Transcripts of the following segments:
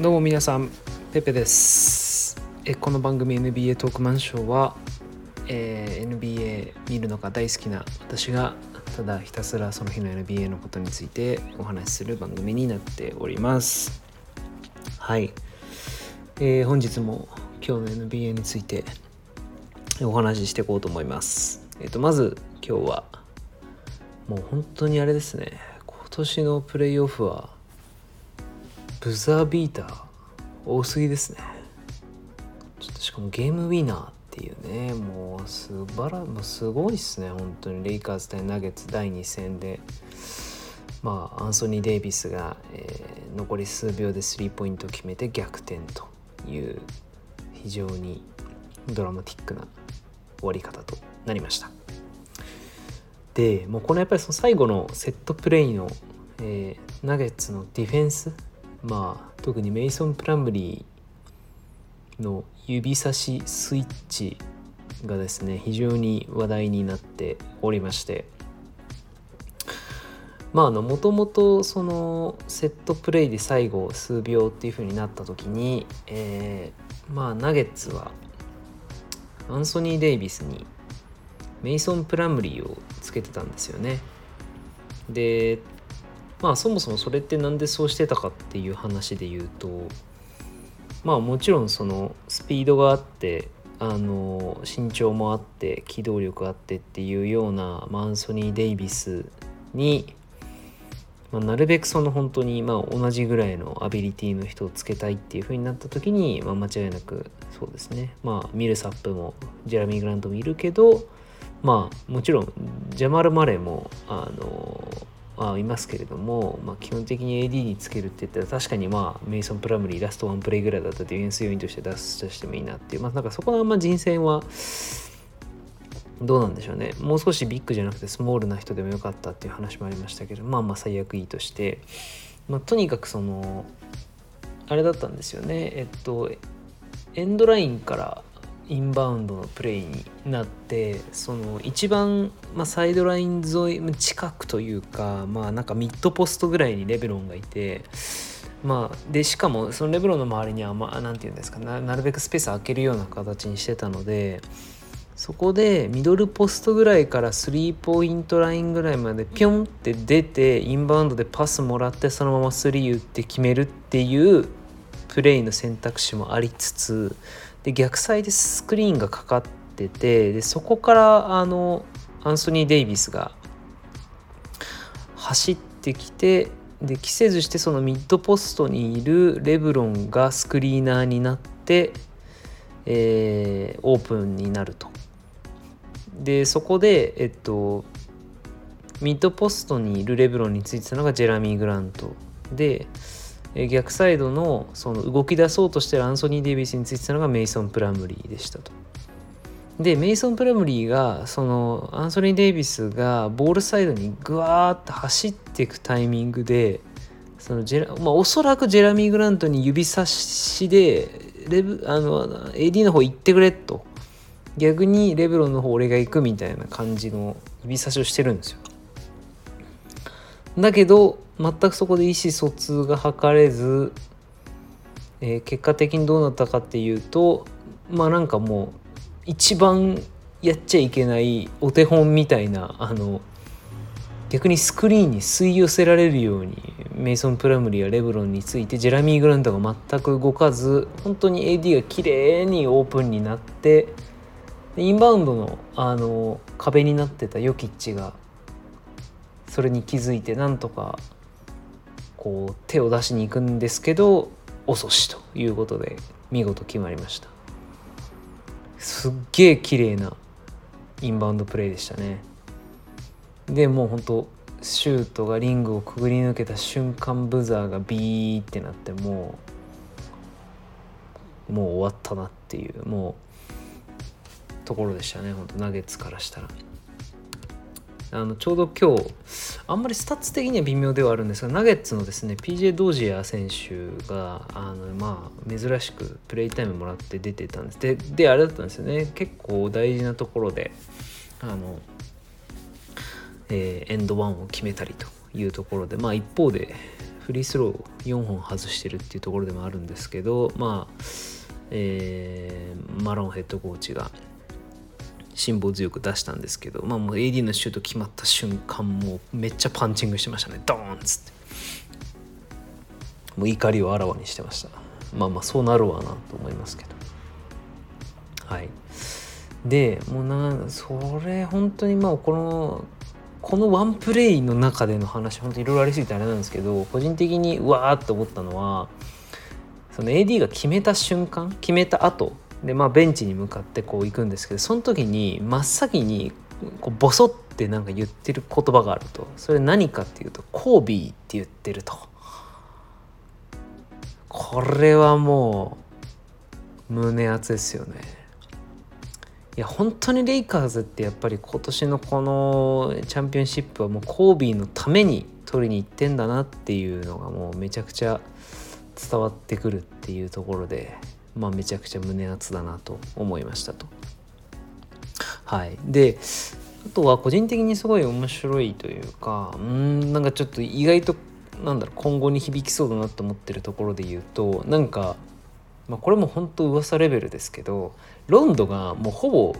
どうも皆さんペペです。えこの番組 NBA トークマンショーは、えー NBA 見るのが大好きな私がただひたすらその日の NBA のことについてお話しする番組になっております。はい、えー本日も今日の NBA についてお話ししていこうと思います。えっ、とまず今日はもう本当にあれですね。今年のプレイオフはブザービーター多すぎですね。ちょっとしかもゲームウィナーっていうねもう素晴らもうすごいっすね。本当に。レイカーズ対ナゲッツ第2戦で。まあアンソニー・デイビスが、えー残り数秒でスリーポイントを決めて逆転という非常にドラマティックな終わり方となりました。でもうこのやっぱりその最後のセットプレイの、えーナゲッツのディフェンスまあ特にメイソン・プラムリーの指差しスイッチがですね非常に話題になっておりましてまああのもともとそのセットプレイで最後数秒っていう風になった時に、えーまあナゲッツはアンソニー・デイビスにメイソン・プラムリーをつけてたんですよね。でまあそもそもそれって何でそうしてたかっていう話で言うとまあもちろんそのスピードがあってあの身長もあって機動力あってっていうような、まあ、アンソニー・デイビスに、まあ、なるべくその本当にまあ同じぐらいのアビリティの人をつけたいっていう風になった時に、まあ、間違いなくそうですね。まあミルサップもジェラミー・グラントもいるけどまあもちろんジャマル・マレーもあのあいますけれども、まあ、基本的に AD につけるって言ったら確かにまあメイソン・プラムリーラストワンプレイぐらいだったらディフェンス要員として出すとしてもいいなっていう。まあなんかそこのあんま人選はどうなんでしょうね。もう少しビッグじゃなくてスモールな人でもよかったっていう話もありましたけどまあまあ最悪いいとして、まあ、とにかくそのあれだったんですよね。えっとエンドラインからインバウンドのプレイになってその一番、まあ、サイドライン沿い近くというかまあなんかミッドポストぐらいにレブロンがいてまあでしかもそのレブロンの周りにはまあていうんですかなるべくスペース空けるような形にしてたのでそこでミドルポストぐらいからスリーポイントラインぐらいまでピョンって出てインバウンドでパスもらってそのままスリー打って決めるっていうプレイの選択肢もありつつで逆サイでスクリーンがかかっててでそこからあのアンソニー・デイビスが走ってきてで着せずしてそのミッドポストにいるレブロンがスクリーナーになって、えーオープンになると。でそこでえっとミッドポストにいるレブロンについてたのがジェラミー・グラントで逆サイドのその動き出そうとしてるアンソニー・デイビスについてたのがメイソン・プラムリーでしたと。でメイソン・プラムリーがそのアンソニー・デイビスがボールサイドにグワーッと走っていくタイミングでそのジェラ、まあ、おそらくジェラミー・グラントに指差しでレブあの AD の方行ってくれと逆にレブロンの方俺が行くみたいな感じの指差しをしてるんですよ。だけど全くそこで意思疎通が図れず、えー結果的にどうなったかっていうとまあなんかもう一番やっちゃいけないお手本みたいなあの逆にスクリーンに吸い寄せられるようにメイソン・プラムリーやレブロンについてジェラミー・グラントが全く動かず本当に AD が綺麗にオープンになってインバウンドのあの壁になってたヨキッチがそれに気づいてなんとかこう手を出しに行くんですけど遅しということで見事決まりました。すっげえ綺麗なインバウンドプレーでしたね。でもうほんとシュートがリングをくぐり抜けた瞬間ブザーがビーってなってもうもう終わったなっていうもうところでしたね。ほんとナゲッツからしたら。あのちょうど今日あんまりスタッツ的には微妙ではあるんですがナゲッツのですね PJ ドージア選手があのまあ珍しくプレイタイムもらって出てたんです。でであれだったんですよね。結構大事なところであの、えー and one を決めたりというところでまあ一方でフリースロー4本外してるっていうところでもあるんですけどまあ、えー、マロンヘッドコーチが辛抱強く出したんですけど、まあ、もう AD のシュート決まった瞬間もうめっちゃパンチングしてましたね。ドーンっつって。もう怒りをあらわにしてました。まあまあそうなるわなと思いますけど。はい。でもうなそれ本当にまあこのこのワンプレイの中での話本当いろいろありすぎてあれなんですけど個人的にうわーって思ったのはその AD が決めた瞬間決めた後でまあベンチに向かってこう行くんですけどその時に真っ先にこうボソってなんか言ってる言葉があるとそれ何かっていうとコービーって言ってると。これはもう胸熱ですよね。いや本当にレイカーズってやっぱり今年のこのチャンピオンシップはもうコービーのために取りに行ってんだなっていうのがもうめちゃくちゃ伝わってくるっていうところで。まあめちゃくちゃ胸熱だなと思いましたと。はいであとは個人的にすごい面白いというかうんなんかちょっと意外となんだろう今後に響きそうだなと思ってるところで言うとなんかまあ、これも本当噂レベルですけどロンドがもうほぼ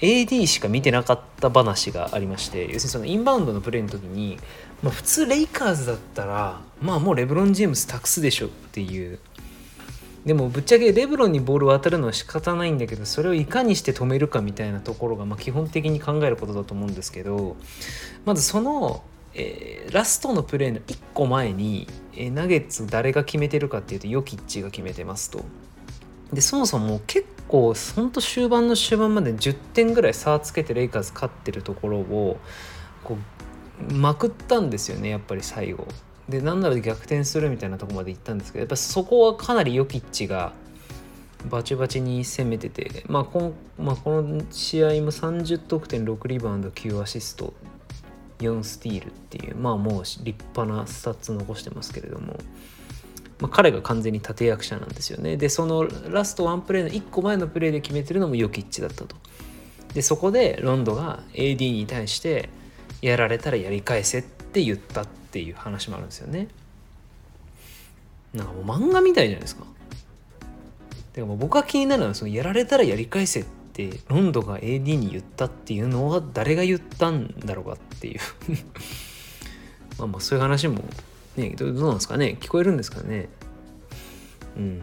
AD しか見てなかった話がありまして要するにそのインバウンドのプレーの時に、まあ、普通レイカーズだったらまあもうレブロン・ジェームス託すでしょっていうでもぶっちゃけレブロンにボールを当たるのは仕方ないんだけどそれをいかにして止めるかみたいなところがま基本的に考えることだと思うんですけどまずそのえー、ラストのプレーの1個前に、えー、ナゲッツ誰が決めてるかっていうとヨキッチが決めてますと。でそもそも結構ほんと終盤の終盤まで10点ぐらい差をつけてレイカーズ勝ってるところをこうまくったんですよねやっぱり最後。でなんなら逆転するみたいなとこまで行ったんですけどやっぱそこはかなりヨキッチがバチバチに攻めてて、まあこんまあ、この試合も30得点6リバウンド9アシスト4スティールっていうまあもう立派なスタッツ残してますけれども、まあ、彼が完全に立役者なんですよね。でそのラストワンプレーの1個前のプレーで決めてるのもヨキッチだったと。でそこでロンドが AD に対してやられたらやり返せってって言ったっていう話もあるんですよね。なんかもう漫画みたいじゃないですか。でも僕が気になるのはそのやられたらやり返せってってロンドが AD に言ったっていうのは誰が言ったんだろうかっていう。まあまあそういう話もねどうなんですかね。聞こえるんですかね。うん。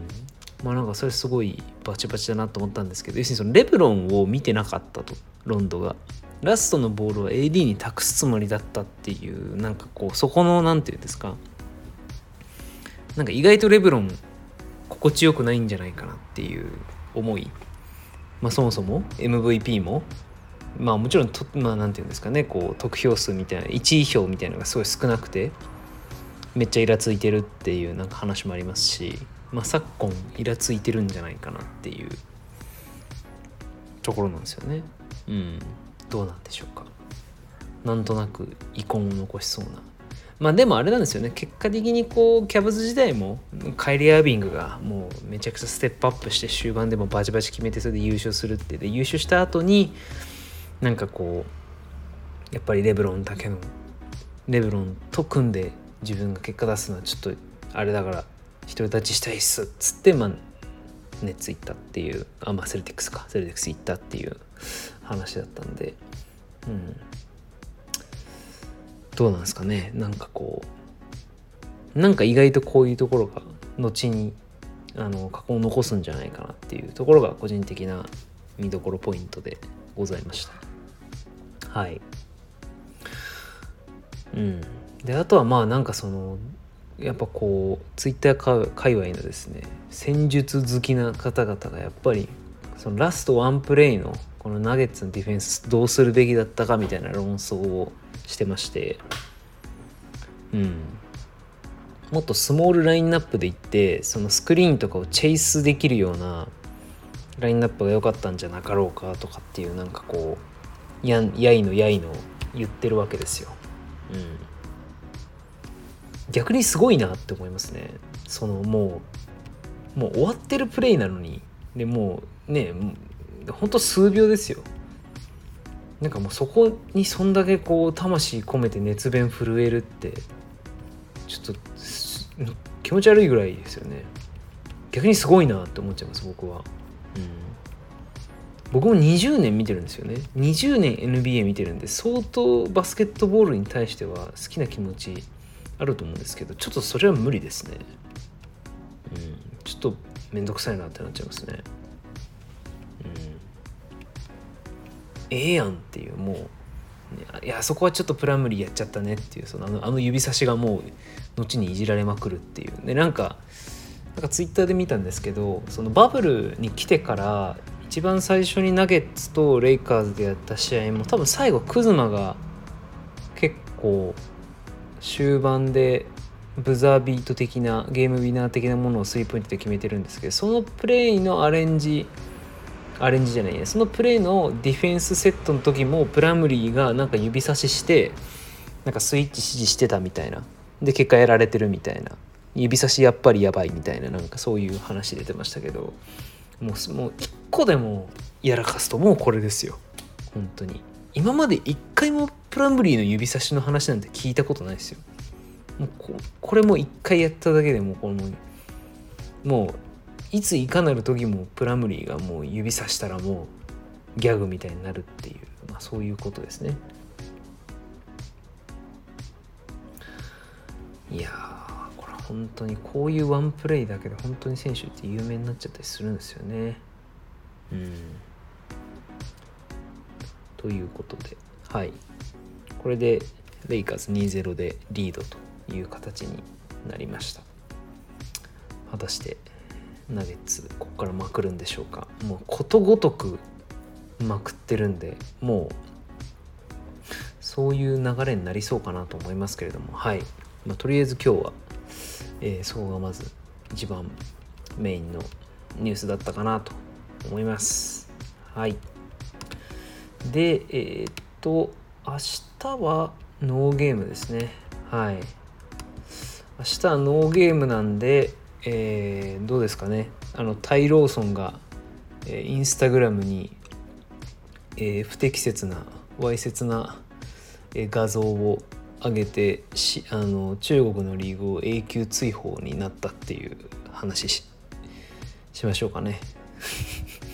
まあなんかそれすごいバチバチだなと思ったんですけど要するにそのレブロンを見てなかったとロンドが。ラストのボールを AD に託すつもりだったっていうなんかこうそこの何て言うんですか。なんか意外とレブロン心地よくないんじゃないかなっていう思い。まあ、そもそも MVP も。まあもちろんと、まあ、なんていうんですかねこう得票数みたいな1位票みたいなのがすごい少なくてめっちゃイラついてるっていうなんか話もありますし、まあ、昨今イラついてるんじゃないかなっていうところなんですよね。うん、どうなんでしょうか。なんとなく遺恨を残しそうな。まあでもあれなんですよね。結果的にこうキャブズ時代もカイリー・アービングがもうめちゃくちゃステップアップして終盤でもバチバチ決めてそれで優勝するって。で優勝した後になんかこうやっぱりレブロンだけのレブロンと組んで自分が結果出すのはちょっとあれだから独り立ちしたいっすっつってまあネッツ行ったっていうあまあセルティックスか。セルティックス行ったっていう話だったんで。うん。どうなんですかね。なんかこうなんか意外とこういうところが後にあの過去を残すんじゃないかなっていうところが個人的な見どころポイントでございました。はい。うん。であとはまあなんかそのやっぱこうツイッター界隈のですね戦術好きな方々がやっぱりそのラストワンプレイのこのナゲッツのディフェンスどうするべきだったかみたいな論争をしてましてうんもっとスモールラインナップでいってそのスクリーンとかをチェイスできるようなラインナップが良かったんじゃなかろうかとかっていうなんかこうややいのやいの言ってるわけですよ。逆にすごいなって思いますね。そのもうもう終わってるプレイなのに。でもうねほんと数秒ですよ。なんかもうそこにそんだけこう魂込めて熱弁震えるってちょっと気持ち悪いぐらいですよね。逆にすごいなって思っちゃいます僕は、うん、僕も20年見てるんですよね。20年 NBA 見てるんで相当バスケットボールに対しては好きな気持ちあると思うんですけどちょっとそれは無理ですね。うんちょっと面倒くさいなってなっちゃいますね。うん。ええやんっていうもういやそこはちょっとプラムリーやっちゃったねっていうそのあのあの指差しがもう後にいじられまくるっていう。でなんかなんかツイッターで見たんですけどそのバブルに来てから一番最初にナゲッツとレイカーズでやった試合も多分最後クズマが結構終盤でブザービート的なゲームウィナー的なものをスリーポイントで決めてるんですけどそのプレイのアレンジアレンジじゃないやそのプレーのディフェンスセットの時もプラムリーがなんか指差ししてなんかスイッチ指示してたみたいな。で結果やられてるみたいな。指差しやっぱりやばいみたいな。なんかそういう話出てましたけどもうもう一個でもやらかすともうこれですよ。本当に。今まで一回もプラムリーの指差しの話なんて聞いたことないですよ。もうここれも一回やっただけでもこのもういついかなる時もプラムリーがもう指さしたらもうギャグみたいになるっていう、まあ、そういうことですね。いやこれ本当にこういうワンプレイだけで本当に選手って有名になっちゃったりするんですよね。うん。ということで。はい。これでレイカーズ2-0でリードという形になりました。果たしてナゲッツここからまくるんでしょうか？もうことごとくまくってるんでもうそういう流れになりそうかなと思いますけれども。はい、まあ、とりあえず今日は、えー、そこがまず一番メインのニュースだったかなと思います。はい。でえー、っと明日はノーゲームですね。はい。明日はノーゲームなんでえー、どうですかね。あのタイ・ローソンが、えー、インスタグラムに、えー、不適切なわいせつな、えー、画像を上げてしあの中国のリーグを永久追放になったっていう話ししましょうかね。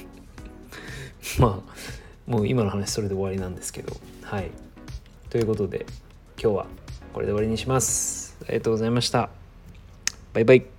まあもう今の話それで終わりなんですけど。はい。ということで今日はこれで終わりにします。ありがとうございました。バイバイ。